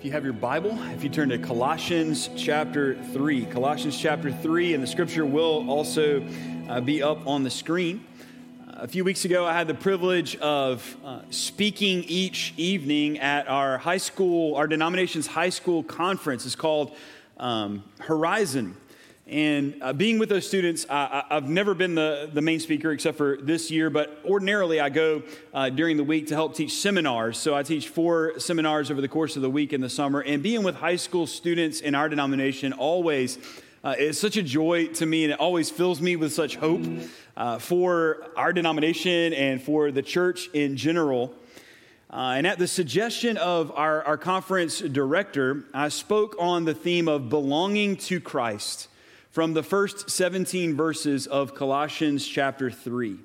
If you have your Bible, if you turn to Colossians chapter 3, Colossians chapter 3, and the scripture will also uh, be up on the screen. A few weeks ago, I had the privilege of uh, speaking each evening at our high school, our denomination's high school conference. It's called um, Horizon. And uh, being with those students, I, have never been the, the main speaker except for this year, but ordinarily I go uh, during the week to help teach seminars. So I teach four seminars over the course of the week in the summer. And being with high school students in our denomination always uh, is such a joy to me, and it always fills me with such hope uh, for our denomination and for the church in general. Uh, and at the suggestion of our, our conference director, I spoke on the theme of belonging to Christ from the first 17 verses of Colossians chapter 3.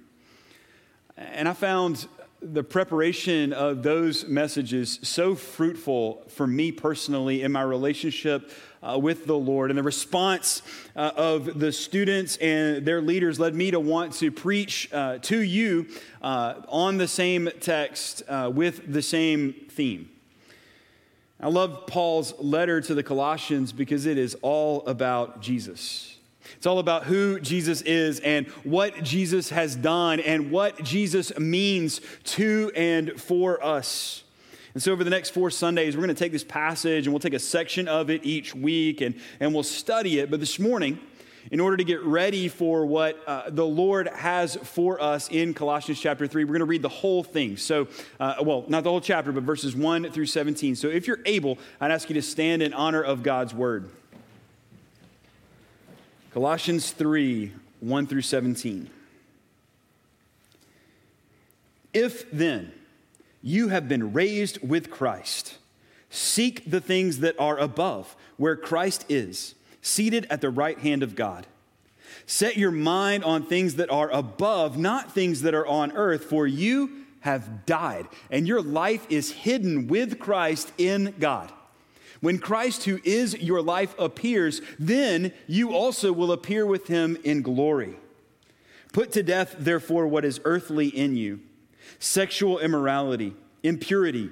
And I found the preparation of those messages so fruitful for me personally in my relationship uh, with the Lord. And the response uh, of the students and their leaders led me to want to preach uh, to you uh, on the same text uh, with the same theme. I love Paul's letter to the Colossians because it is all about Jesus. It's all about who Jesus is and what Jesus has done and what Jesus means to and for us. And so, over the next four Sundays, we're going to take this passage and we'll take a section of it each week and, and we'll study it. But this morning, in order to get ready for what uh, the Lord has for us in Colossians chapter 3. We're going to read the whole thing. So, uh, well, not the whole chapter, but verses 1 through 17. So, if you're able, I'd ask you to stand in honor of God's word. Colossians 3 1 through 17. If then you have been raised with Christ, seek the things that are above, where Christ is seated at the right hand of God. Set your mind on things that are above, not things that are on earth, for you have died, and your life is hidden with Christ in God. When Christ, who is your life, appears, then you also will appear with him in glory. Put to death, therefore, what is earthly in you sexual immorality, impurity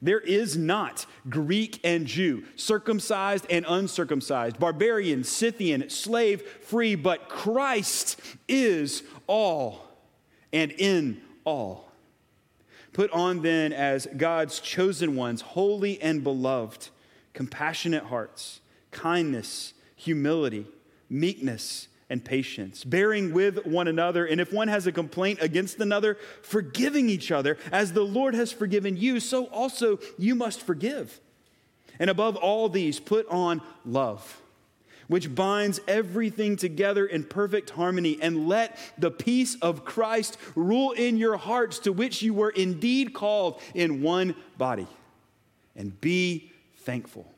there is not Greek and Jew, circumcised and uncircumcised, barbarian, Scythian, slave, free, but Christ is all and in all. Put on then as God's chosen ones, holy and beloved, compassionate hearts, kindness, humility, meekness and patience, bearing with one another, and if one has a complaint against another, forgiving each other, as the Lord has forgiven you, so also you must forgive. And above all these, put on love, which binds everything together in perfect harmony, and let the peace of Christ rule in your hearts, to which you were indeed called in one body, and be thankful.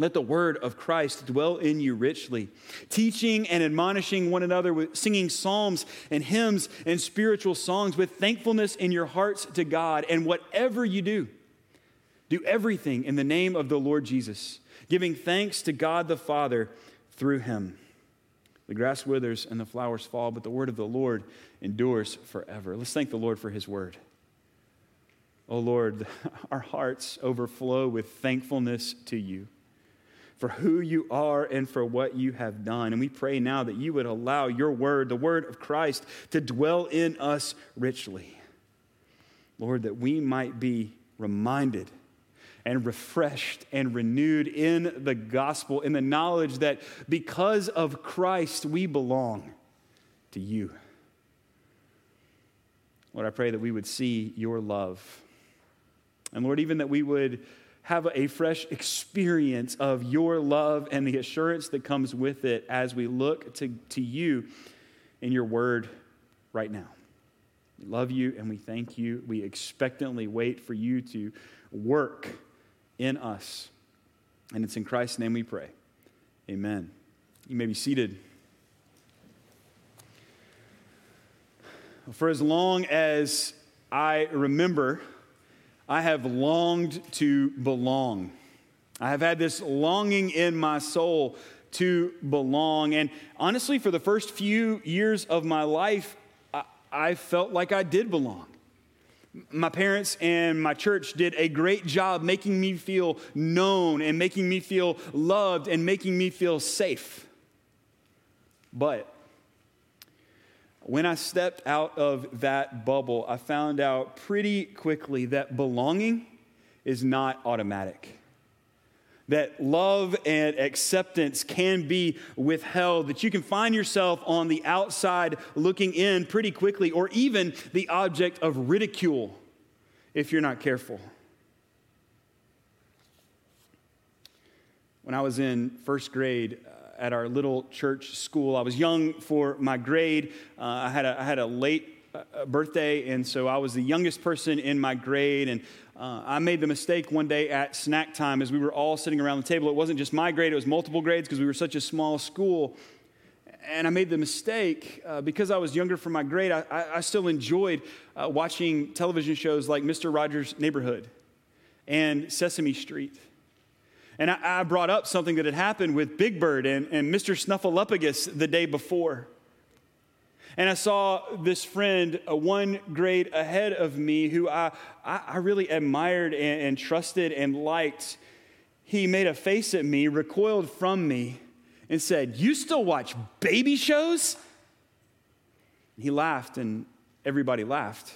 Let the word of Christ dwell in you richly, teaching and admonishing one another singing psalms and hymns and spiritual songs with thankfulness in your hearts to God. And whatever you do, do everything in the name of the Lord Jesus, giving thanks to God the Father through him. The grass withers and the flowers fall, but the word of the Lord endures forever. Let's thank the Lord for his word. Oh Lord, our hearts overflow with thankfulness to you for who you are and for what you have done. And we pray now that you would allow your word, the word of Christ, to dwell in us richly. Lord, that we might be reminded and refreshed and renewed in the gospel, in the knowledge that because of Christ, we belong to you. Lord, I pray that we would see your love. And Lord, even that we would have a fresh experience of your love and the assurance that comes with it as we look to, to you in your word right now. We love you and we thank you. We expectantly wait for you to work in us. And it's in Christ's name we pray. Amen. You may be seated. For as long as I remember, I have longed to belong. I have had this longing in my soul to belong. And honestly, for the first few years of my life, I, I felt like I did belong. My parents and my church did a great job making me feel known and making me feel loved and making me feel safe. But when I stepped out of that bubble, I found out pretty quickly that belonging is not automatic that love and acceptance can be withheld, that you can find yourself on the outside looking in pretty quickly, or even the object of ridicule if you're not careful. When I was in first grade, at our little church school. I was young for my grade. Uh, I, had a, I had a late uh, birthday, and so I was the youngest person in my grade. And uh, I made the mistake one day at snack time as we were all sitting around the table. It wasn't just my grade, it was multiple grades because we were such a small school. And I made the mistake uh, because I was younger for my grade, I, I still enjoyed uh, watching television shows like Mr. Rogers' Neighborhood and Sesame Street. And I, I brought up something that had happened with Big Bird and, and Mr. Snuffleupagus the day before. And I saw this friend, uh, one grade ahead of me, who I, I, really admired and, and trusted and liked. He made a face at me, recoiled from me, and said, You still watch baby shows? He laughed, and everybody laughed.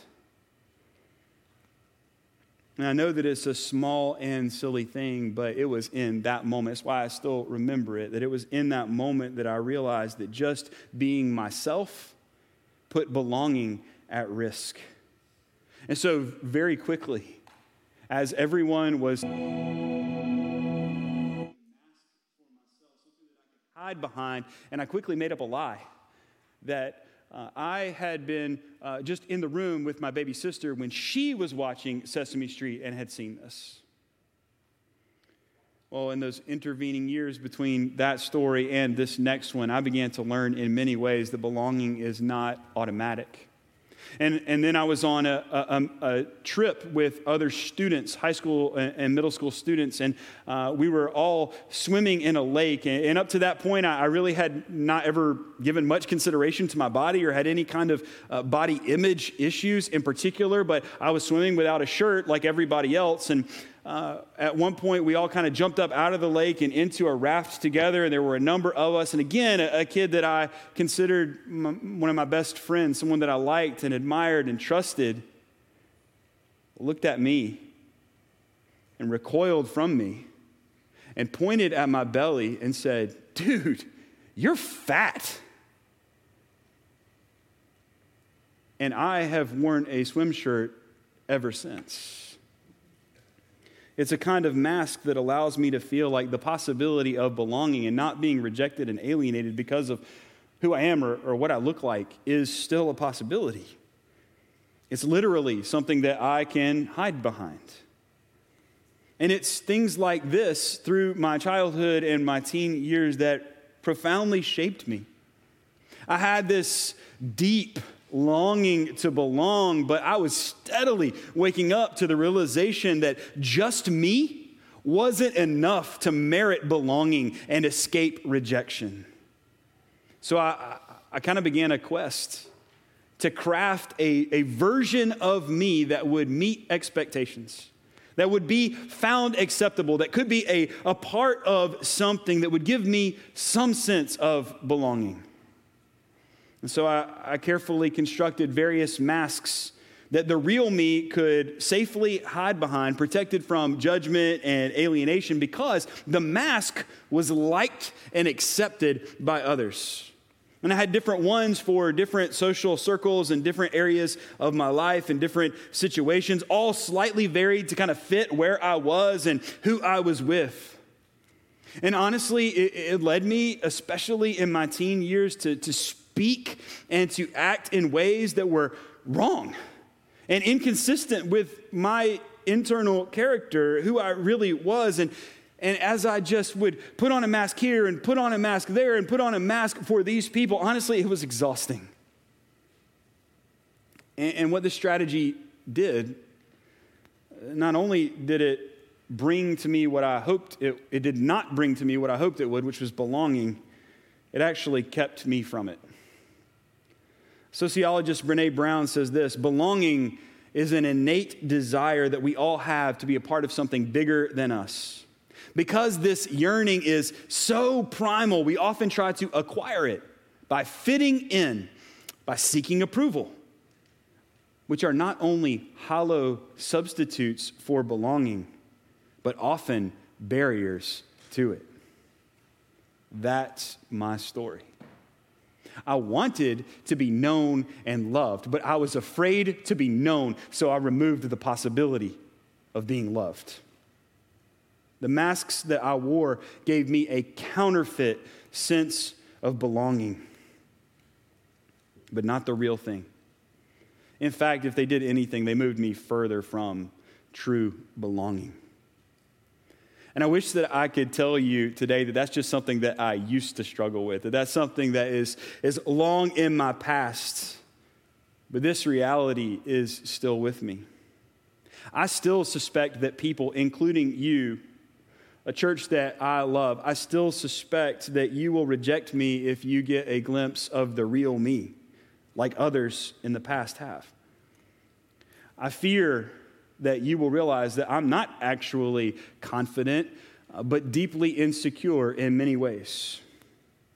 And I know that it's a small and silly thing, but it was in that moment. That's why I still remember it. That it was in that moment that I realized that just being myself put belonging at risk. And so, very quickly, as everyone was hide behind, and I quickly made up a lie that uh, I had been uh, just in the room with my baby sister when she was watching Sesame Street and had seen this. Well, in those intervening years between that story and this next one, I began to learn in many ways that belonging is not automatic. And, and then I was on a, a, a trip with other students, high school and middle school students, and uh, we were all swimming in a lake. And, and up to that point, I, I, really had not ever given much consideration to my body or had any kind of uh, body image issues in particular, but I was swimming without a shirt like everybody else. And uh, at one point, we all kind of jumped up out of the lake and into a raft together, and there were a number of us. And again, a, a kid that I considered one of my best friends, someone that I liked and admired and trusted, looked at me and recoiled from me and pointed at my belly and said, Dude, you're fat. And I have worn a swim shirt ever since. It's a kind of mask that allows me to feel like the possibility of belonging and not being rejected and alienated because of who I am or, or what I look like is still a possibility. It's literally something that I can hide behind. And it's things like this through my childhood and my teen years that profoundly shaped me. I had this deep longing to belong, but I was steadily waking up to the realization that just me wasn't enough to merit belonging and escape rejection. So I, I, kind of began a quest to craft a, a version of me that would meet expectations, that would be found acceptable, that could be a, a part of something that would give me some sense of belonging. And so I, I carefully constructed various masks that the real me could safely hide behind, protected from judgment and alienation, because the mask was liked and accepted by others. And I had different ones for different social circles and different areas of my life and different situations, all slightly varied to kind of fit where I was and who I was with. And honestly, it, it led me, especially in my teen years, to, to speak and to act in ways that were wrong and inconsistent with my internal character, who I really was. And, and as I just would put on a mask here and put on a mask there and put on a mask for these people, honestly, it was exhausting. And, and what this strategy did, not only did it bring to me what I hoped it, it did not bring to me what I hoped it would, which was belonging, it actually kept me from it. Sociologist Brene Brown says this belonging is an innate desire that we all have to be a part of something bigger than us. Because this yearning is so primal, we often try to acquire it by fitting in, by seeking approval, which are not only hollow substitutes for belonging, but often barriers to it. That's my story. I wanted to be known and loved, but I was afraid to be known, so I removed the possibility of being loved. The masks that I wore gave me a counterfeit sense of belonging, but not the real thing. In fact, if they did anything, they moved me further from true belonging. And I wish that I could tell you today that that's just something that I used to struggle with, that that's something that is, is long in my past. But this reality is still with me. I still suspect that people, including you, a church that I love, I still suspect that you will reject me if you get a glimpse of the real me, like others in the past have. I fear that you will realize that I'm not actually confident, uh, but deeply insecure in many ways.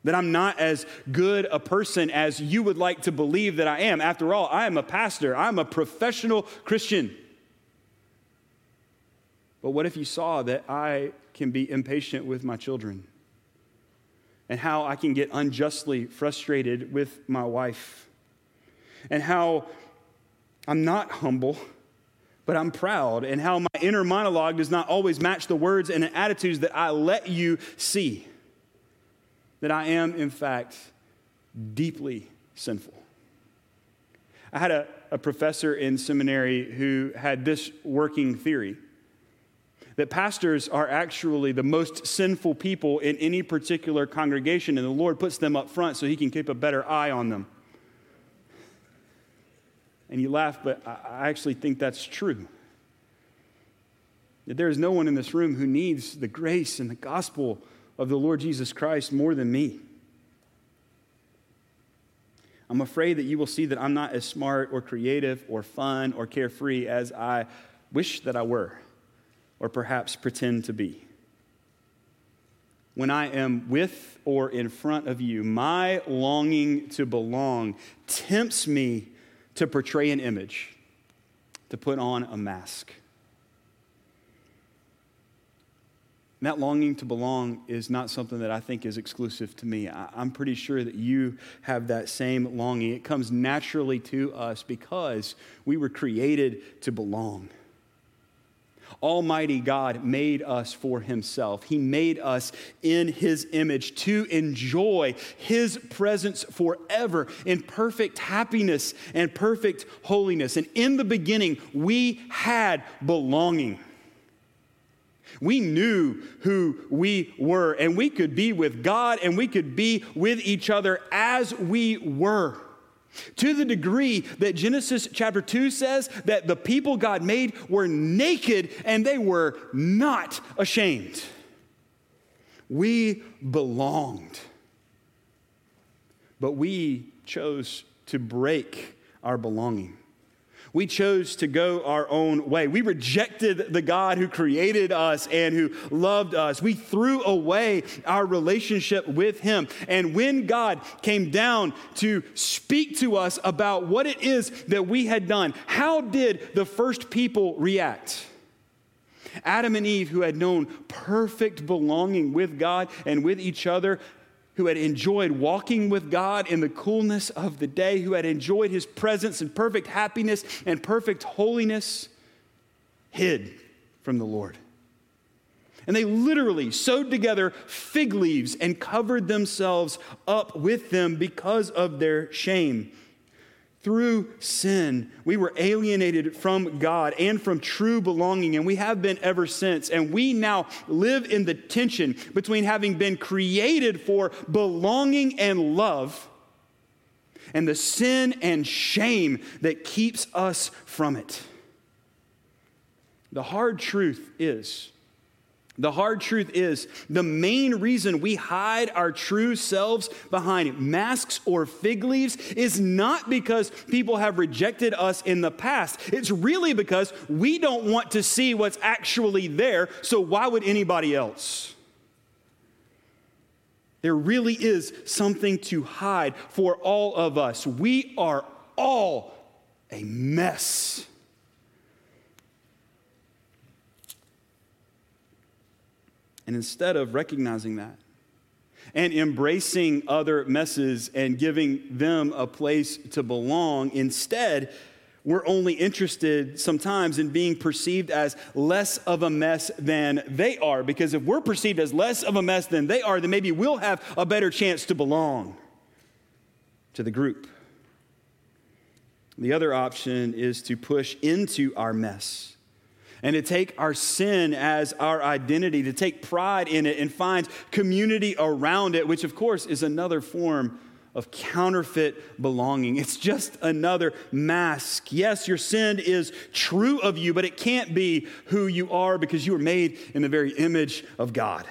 That I'm not as good a person as you would like to believe that I am. After all, I am a pastor, I'm a professional Christian. But what if you saw that I can be impatient with my children? And how I can get unjustly frustrated with my wife? And how I'm not humble but I'm proud, and how my inner monologue does not always match the words and attitudes that I let you see. That I am, in fact, deeply sinful. I had a, a professor in seminary who had this working theory that pastors are actually the most sinful people in any particular congregation, and the Lord puts them up front so he can keep a better eye on them. And you laugh, but I actually think that's true. That there is no one in this room who needs the grace and the gospel of the Lord Jesus Christ more than me. I'm afraid that you will see that I'm not as smart or creative or fun or carefree as I wish that I were, or perhaps pretend to be. When I am with or in front of you, my longing to belong tempts me to portray an image, to put on a mask. And that longing to belong is not something that I think is exclusive to me. I, am pretty sure that you have that same longing. It comes naturally to us because we were created to belong. Almighty God made us for Himself. He made us in His image to enjoy His presence forever in perfect happiness and perfect holiness. And in the beginning, we had belonging. We knew who we were, and we could be with God and we could be with each other as we were. To the degree that Genesis chapter 2 says that the people God made were naked and they were not ashamed. We belonged. But we chose to break our belonging. We chose to go our own way. We rejected the God who created us and who loved us. We threw away our relationship with Him. And when God came down to speak to us about what it is that we had done, how did the first people react? Adam and Eve, who had known perfect belonging with God and with each other, who had enjoyed walking with God in the coolness of the day, who had enjoyed his presence and perfect happiness and perfect holiness, hid from the Lord. And they literally sewed together fig leaves and covered themselves up with them because of their shame. Through sin, we were alienated from God and from true belonging, and we have been ever since. And we now live in the tension between having been created for belonging and love and the sin and shame that keeps us from it. The hard truth is, the hard truth is the main reason we hide our true selves behind masks or fig leaves is not because people have rejected us in the past. It's really because we don't want to see what's actually there, so why would anybody else? There really is something to hide for all of us. We are all a mess. And instead of recognizing that and embracing other messes and giving them a place to belong, instead, we're only interested sometimes in being perceived as less of a mess than they are. Because if we're perceived as less of a mess than they are, then maybe we'll have a better chance to belong to the group. The other option is to push into our mess and to take our sin as our identity, to take pride in it and find community around it, which of course is another form of counterfeit belonging. It's just another mask. Yes, your sin is true of you, but it can't be who you are because you were made in the very image of God.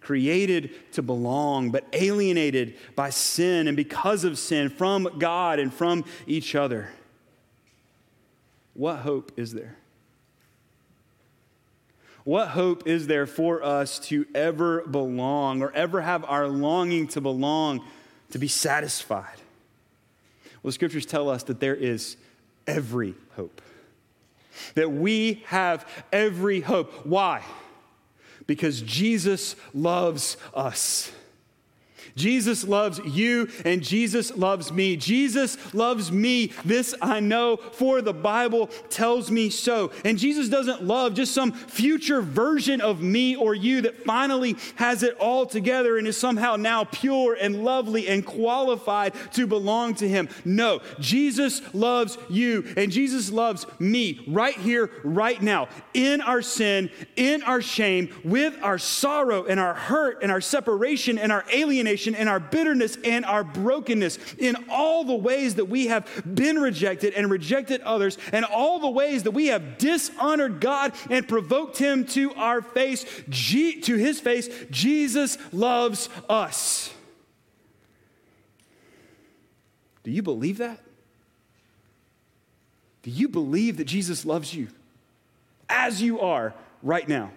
Created to belong, but alienated by sin and because of sin from God and from each other. What hope is there? What hope is there for us to ever belong or ever have our longing to belong to be satisfied? Well, the scriptures tell us that there is every hope. That we have every hope. Why? Because Jesus loves us. Jesus loves you and Jesus loves me. Jesus loves me. This I know, for the Bible tells me so. And Jesus doesn't love just some future version of me or you that finally has it all together and is somehow now pure and lovely and qualified to belong to Him. No, Jesus loves you and Jesus loves me right here, right now, in our sin, in our shame, with our sorrow and our hurt and our separation and our alienation frustration and our bitterness and our brokenness, in all the ways that we have been rejected and rejected others, and all the ways that we have dishonored God and provoked Him to our face, to His face, Jesus loves us. Do you believe that? Do you believe that Jesus loves you as you are right now?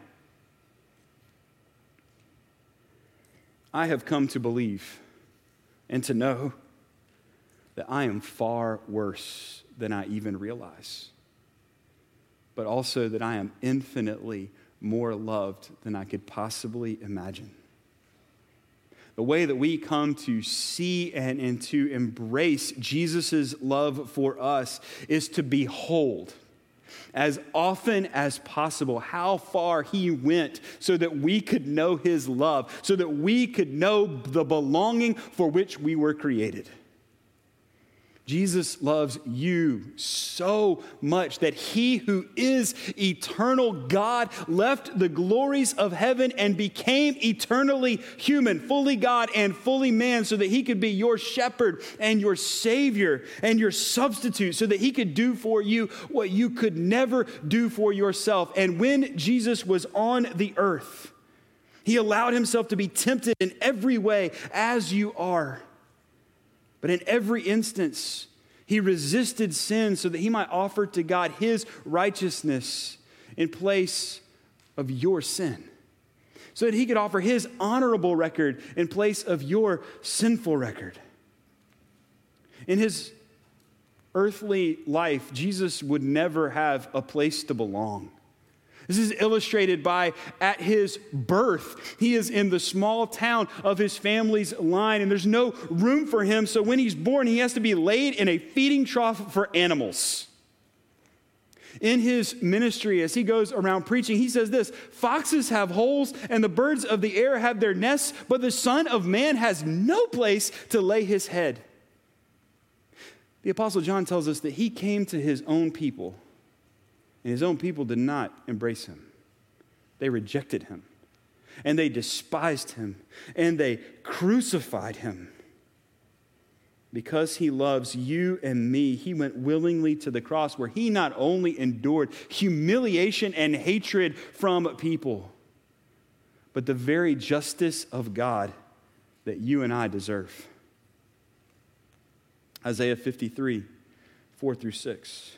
I have come to believe and to know that I am far worse than I even realize, but also that I am infinitely more loved than I could possibly imagine. The way that we come to see and, and to embrace Jesus' love for us is to behold as often as possible how far he went so that we could know his love, so that we could know the belonging for which we were created. Jesus loves you so much that he who is eternal God left the glories of heaven and became eternally human, fully God and fully man, so that he could be your shepherd and your savior and your substitute, so that he could do for you what you could never do for yourself. And when Jesus was on the earth, he allowed himself to be tempted in every way as you are. But in every instance, he resisted sin so that he might offer to God his righteousness in place of your sin. So that he could offer his honorable record in place of your sinful record. In his earthly life, Jesus would never have a place to belong. This is illustrated by at his birth. He is in the small town of his family's line, and there's no room for him. So when he's born, he has to be laid in a feeding trough for animals. In his ministry, as he goes around preaching, he says this Foxes have holes, and the birds of the air have their nests, but the Son of Man has no place to lay his head. The Apostle John tells us that he came to his own people, and his own people did not embrace him. They rejected him, and they despised him, and they crucified him. Because he loves you and me, he went willingly to the cross where he not only endured humiliation and hatred from people, but the very justice of God that you and I deserve. Isaiah 53, 4 through 6.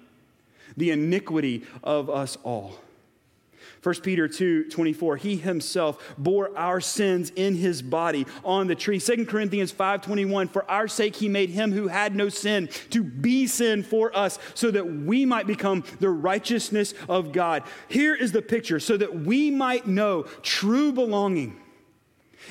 the iniquity of us all. 1 Peter 2 24, he himself bore our sins in his body on the tree. 2 Corinthians 5 21, for our sake he made him who had no sin to be sin for us, so that we might become the righteousness of God. Here is the picture so that we might know true belonging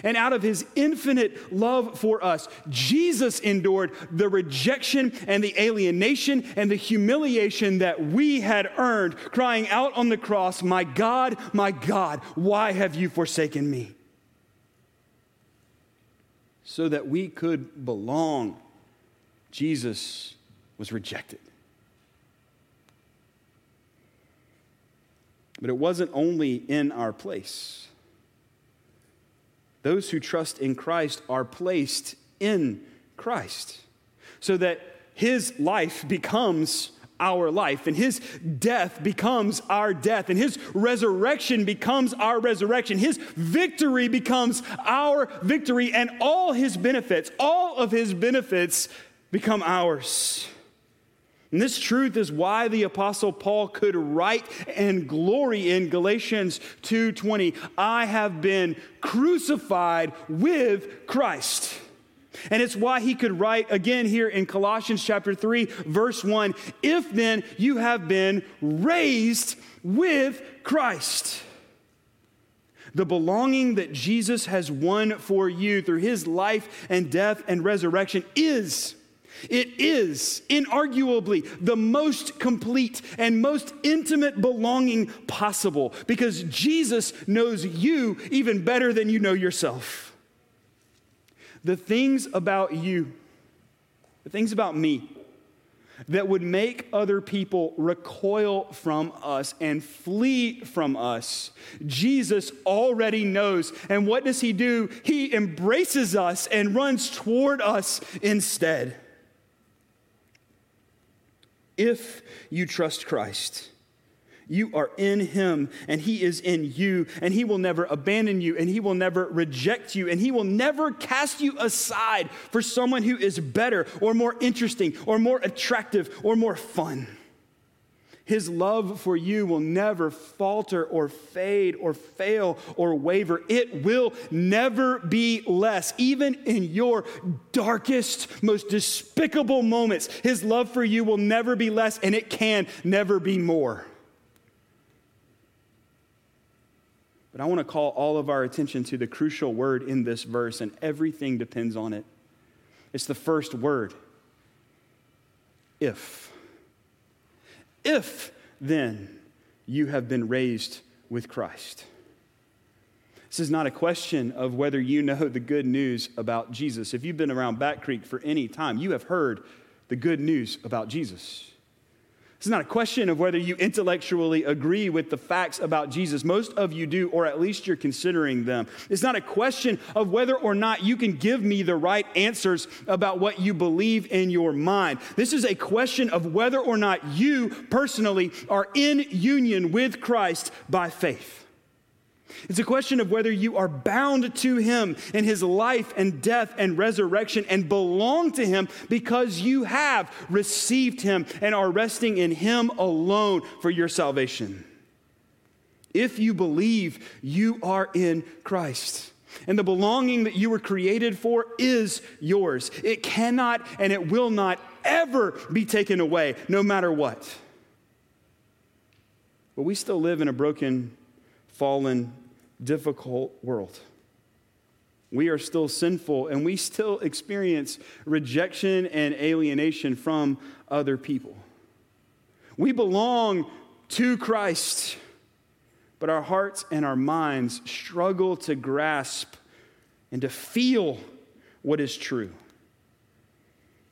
and out of his infinite love for us, Jesus endured the rejection and the alienation and the humiliation that we had earned, crying out on the cross, My God, my God, why have you forsaken me? So that we could belong, Jesus was rejected. But it wasn't only in our place. Those who trust in Christ are placed in Christ so that his life becomes our life, and his death becomes our death, and his resurrection becomes our resurrection. His victory becomes our victory, and all his benefits, all of his benefits become ours. And this truth is why the apostle Paul could write and glory in Galatians 2:20, I have been crucified with Christ. And it's why he could write again here in Colossians chapter 3 verse 1, if then you have been raised with Christ. The belonging that Jesus has won for you through his life and death and resurrection is it is inarguably the most complete and most intimate belonging possible because Jesus knows you even better than you know yourself. The things about you, the things about me, that would make other people recoil from us and flee from us. Jesus already knows. And what does he do? He embraces us and runs toward us instead if you trust Christ. You are in him, and he is in you, and he will never abandon you, and he will never reject you, and he will never cast you aside for someone who is better, or more interesting, or more attractive, or more fun. His love for you will never falter or fade or fail or waver. It will never be less. Even in your darkest, most despicable moments, His love for you will never be less, and it can never be more. But I want to call all of our attention to the crucial word in this verse, and everything depends on it. It's the first word if. If then you have been raised with Christ. This is not a question of whether you know the good news about Jesus. If you've been around Back Creek for any time, you have heard the good news about Jesus. It's not a question of whether you intellectually agree with the facts about Jesus. Most of you do, or at least you're considering them. It's not a question of whether or not you can give me the right answers about what you believe in your mind. This is a question of whether or not you personally are in union with Christ by faith. It's a question of whether you are bound to him in his life and death and resurrection and belong to him because you have received him and are resting in him alone for your salvation. If you believe, you are in Christ. And the belonging that you were created for is yours. It cannot and it will not ever be taken away, no matter what. But we still live in a broken, fallen, difficult world. We are still sinful and we still experience rejection and alienation from other people. We belong to Christ, but our hearts and our minds struggle to grasp and to feel what is true.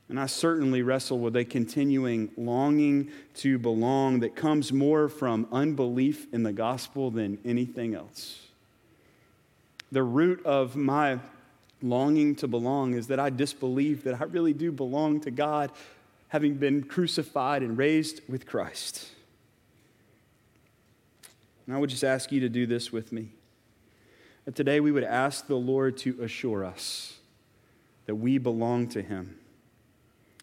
And I certainly wrestle with a continuing longing to belong that comes more from unbelief in the gospel than anything else. The root of my longing to belong is that I disbelieve that I really do belong to God, having been crucified and raised with Christ. And I would just ask you to do this with me. That today we would ask the Lord to assure us that we belong to Him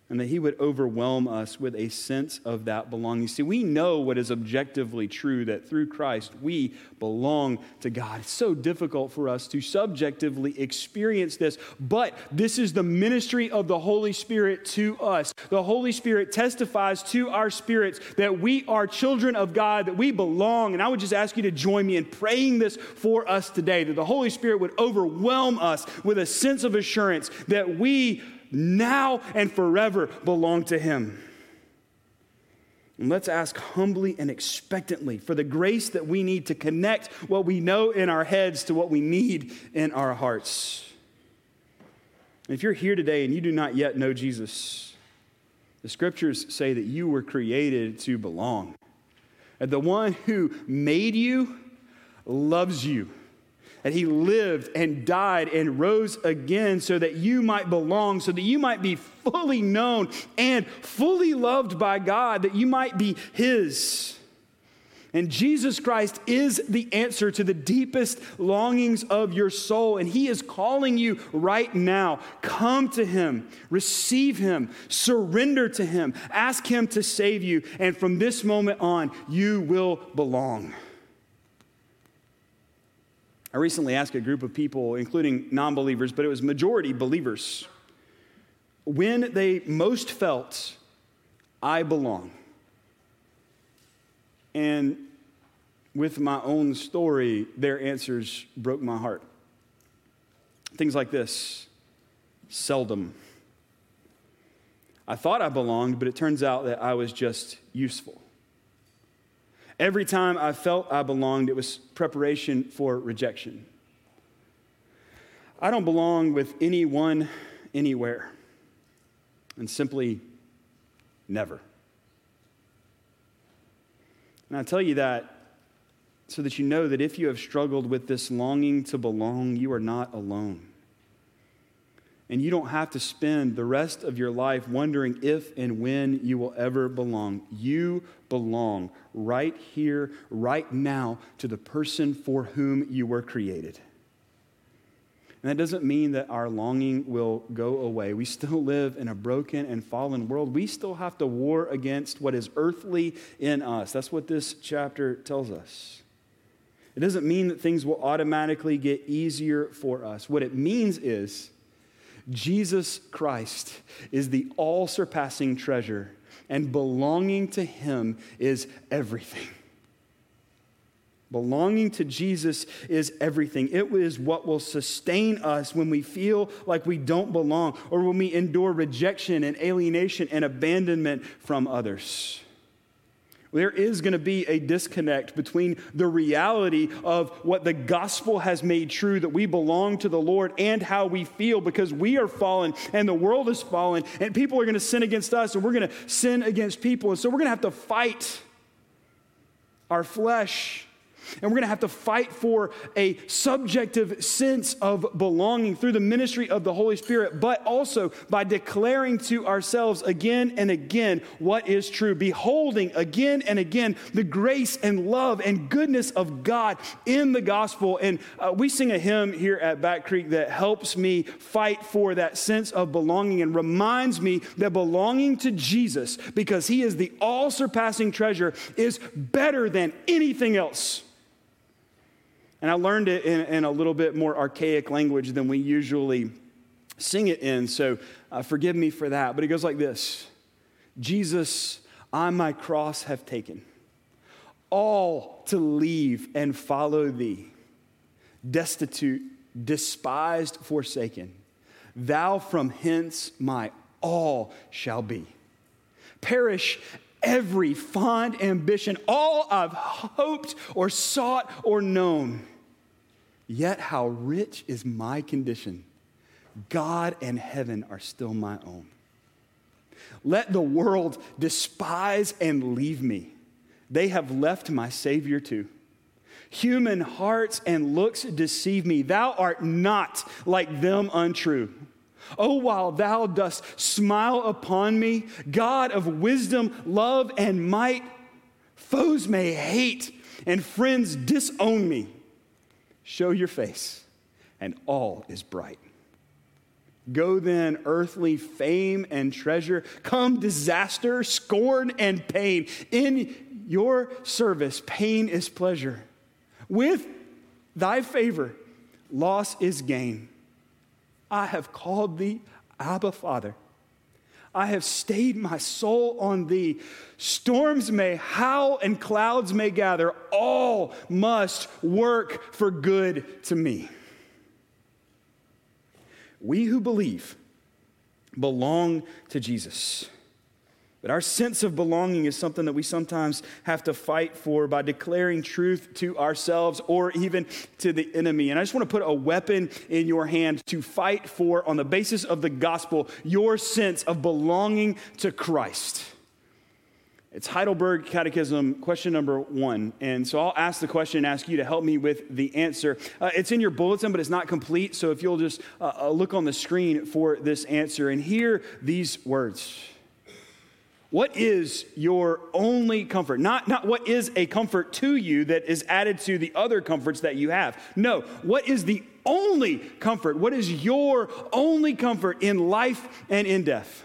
and that he would overwhelm us with a sense of that belonging. See, we know what is objectively true that through Christ we belong to God. It's so difficult for us to subjectively experience this, but this is the ministry of the Holy Spirit to us. The Holy Spirit testifies to our spirits that we are children of God, that we belong. And I would just ask you to join me in praying this for us today, that the Holy Spirit would overwhelm us with a sense of assurance that we now and forever belong to Him. And let's ask humbly and expectantly for the grace that we need to connect what we know in our heads to what we need in our hearts. If you're here today and you do not yet know Jesus, the scriptures say that you were created to belong. And the one who made you loves you that he lived and died and rose again so that you might belong, so that you might be fully known and fully loved by God, that you might be his. And Jesus Christ is the answer to the deepest longings of your soul. And He is calling you right now. Come to Him, receive Him, surrender to Him, ask Him to save you. And from this moment on, you will belong. I recently asked a group of people, including non believers, but it was majority believers, when they most felt, I belong. And with my own story, their answers broke my heart. Things like this seldom. I thought I belonged, but it turns out that I was just useful. Every time I felt I belonged, it was preparation for rejection. I don't belong with anyone anywhere, and simply never. And I tell you that so that you know that if you have struggled with this longing to belong, you are not alone. And you don't have to spend the rest of your life wondering if and when you will ever belong. You belong right here, right now, to the person for whom you were created. And that doesn't mean that our longing will go away. We still live in a broken and fallen world. We still have to war against what is earthly in us. That's what this chapter tells us. It doesn't mean that things will automatically get easier for us. What it means is, Jesus Christ is the all surpassing treasure, and belonging to Him is everything. Belonging to Jesus is everything. It is what will sustain us when we feel like we don't belong or when we endure rejection and alienation and abandonment from others there is going to be a disconnect between the reality of what the gospel has made true that we belong to the Lord and how we feel because we are fallen and the world is fallen and people are going to sin against us and we're going to sin against people. And so we're going to have to fight our flesh and we're going to have to fight for a subjective sense of belonging through the ministry of the Holy Spirit, but also by declaring to ourselves again and again what is true, beholding again and again the grace and love and goodness of God in the gospel. And uh, we sing a hymn here at Back Creek that helps me fight for that sense of belonging and reminds me that belonging to Jesus, because he is the all surpassing treasure, is better than anything else. And I learned it in, in a little bit more archaic language than we usually sing it in, so uh, forgive me for that. But it goes like this Jesus, I my cross have taken, all to leave and follow thee, destitute, despised, forsaken. Thou from hence my all shall be. Perish every fond ambition, all I've hoped or sought or known. Yet how rich is my condition. God and heaven are still my own. Let the world despise and leave me. They have left my Savior too. Human hearts and looks deceive me. Thou art not like them untrue. Oh, while thou dost smile upon me, God of wisdom, love, and might, foes may hate and friends disown me. Show your face, and all is bright. Go then, earthly fame and treasure. Come, disaster, scorn, and pain. In your service, pain is pleasure. With thy favor, loss is gain. I have called thee Abba, Father. I have stayed my soul on thee. Storms may howl and clouds may gather, all must work for good to me. We who believe belong to Jesus. But our sense of belonging is something that we sometimes have to fight for by declaring truth to ourselves or even to the enemy. And I just want to put a weapon in your hand to fight for, on the basis of the gospel, your sense of belonging to Christ. It's Heidelberg Catechism, question number one. And so I'll ask the question and ask you to help me with the answer. Uh, it's in your bulletin, but it's not complete. So if you'll just uh, uh look on the screen for this answer and hear these words. What is your only comfort? Not, not what is a comfort to you that is added to the other comforts that you have. No, what is the only comfort? What is your only comfort in life and in death?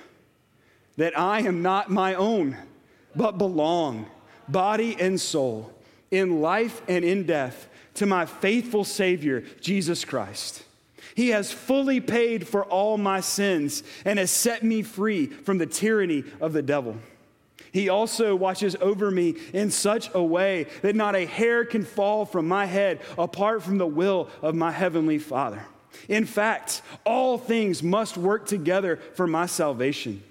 That I am not my own, but belong, body and soul, in life and in death, to my faithful Savior, Jesus Christ. He has fully paid for all my sins and has set me free from the tyranny of the devil. He also watches over me in such a way that not a hair can fall from my head apart from the will of my heavenly Father. In fact, all things must work together for my salvation.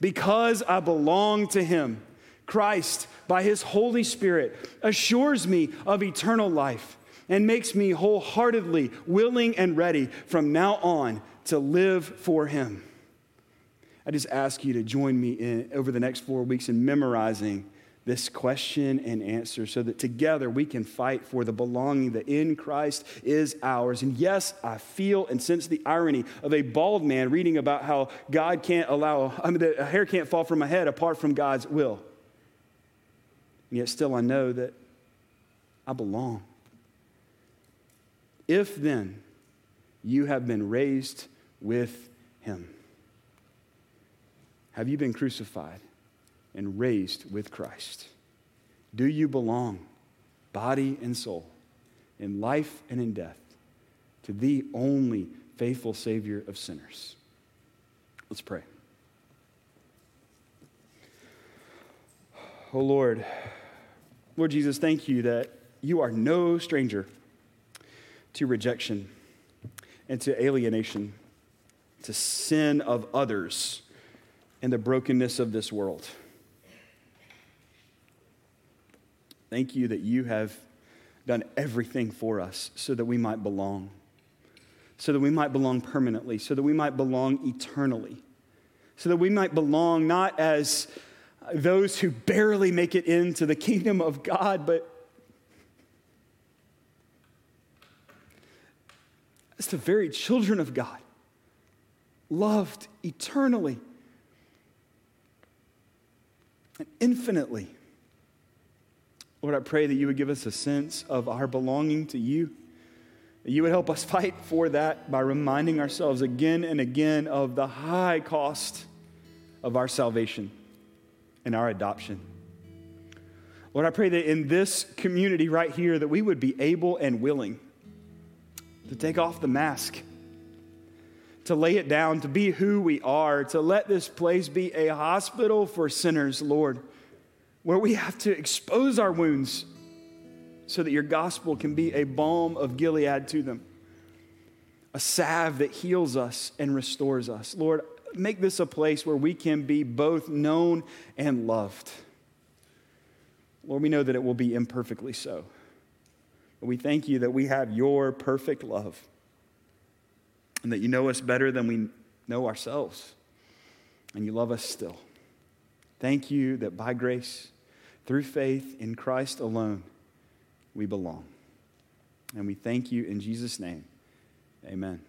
Because I belong to Him, Christ, by His Holy Spirit, assures me of eternal life and makes me wholeheartedly willing and ready from now on to live for Him. I just ask you to join me in, over the next four weeks in memorizing this question and answer so that together we can fight for the belonging that in Christ is ours. And yes, I feel and sense the irony of a bald man reading about how God can't allow, I mean, a hair can't fall from my head apart from God's will. And yet still I know that I belong. If then you have been raised with him, have you been crucified and raised with Christ? Do you belong, body and soul, in life and in death, to the only faithful Savior of sinners? Let's pray. Oh Lord, Lord Jesus, thank you that you are no stranger to rejection and to alienation, to sin of others, and the brokenness of this world. Thank you that you have done everything for us so that we might belong, so that we might belong permanently, so that we might belong eternally, so that we might belong not as those who barely make it into the kingdom of God, but as the very children of God, loved eternally and infinitely. Lord, I pray that you would give us a sense of our belonging to you. That you would help us fight for that by reminding ourselves again and again of the high cost of our salvation and our adoption. Lord, I pray that in this community right here that we would be able and willing to take off the mask, to lay it down, to be who we are, to let this place be a hospital for sinners, Lord, where we have to expose our wounds so that your gospel can be a balm of Gilead to them, a salve that heals us and restores us. Lord, make this a place where we can be both known and loved. Lord, we know that it will be imperfectly so. We thank you that we have your perfect love and that you know us better than we know ourselves, and you love us still. Thank you that by grace, through faith in Christ alone, we belong. And we thank you in Jesus' name. Amen.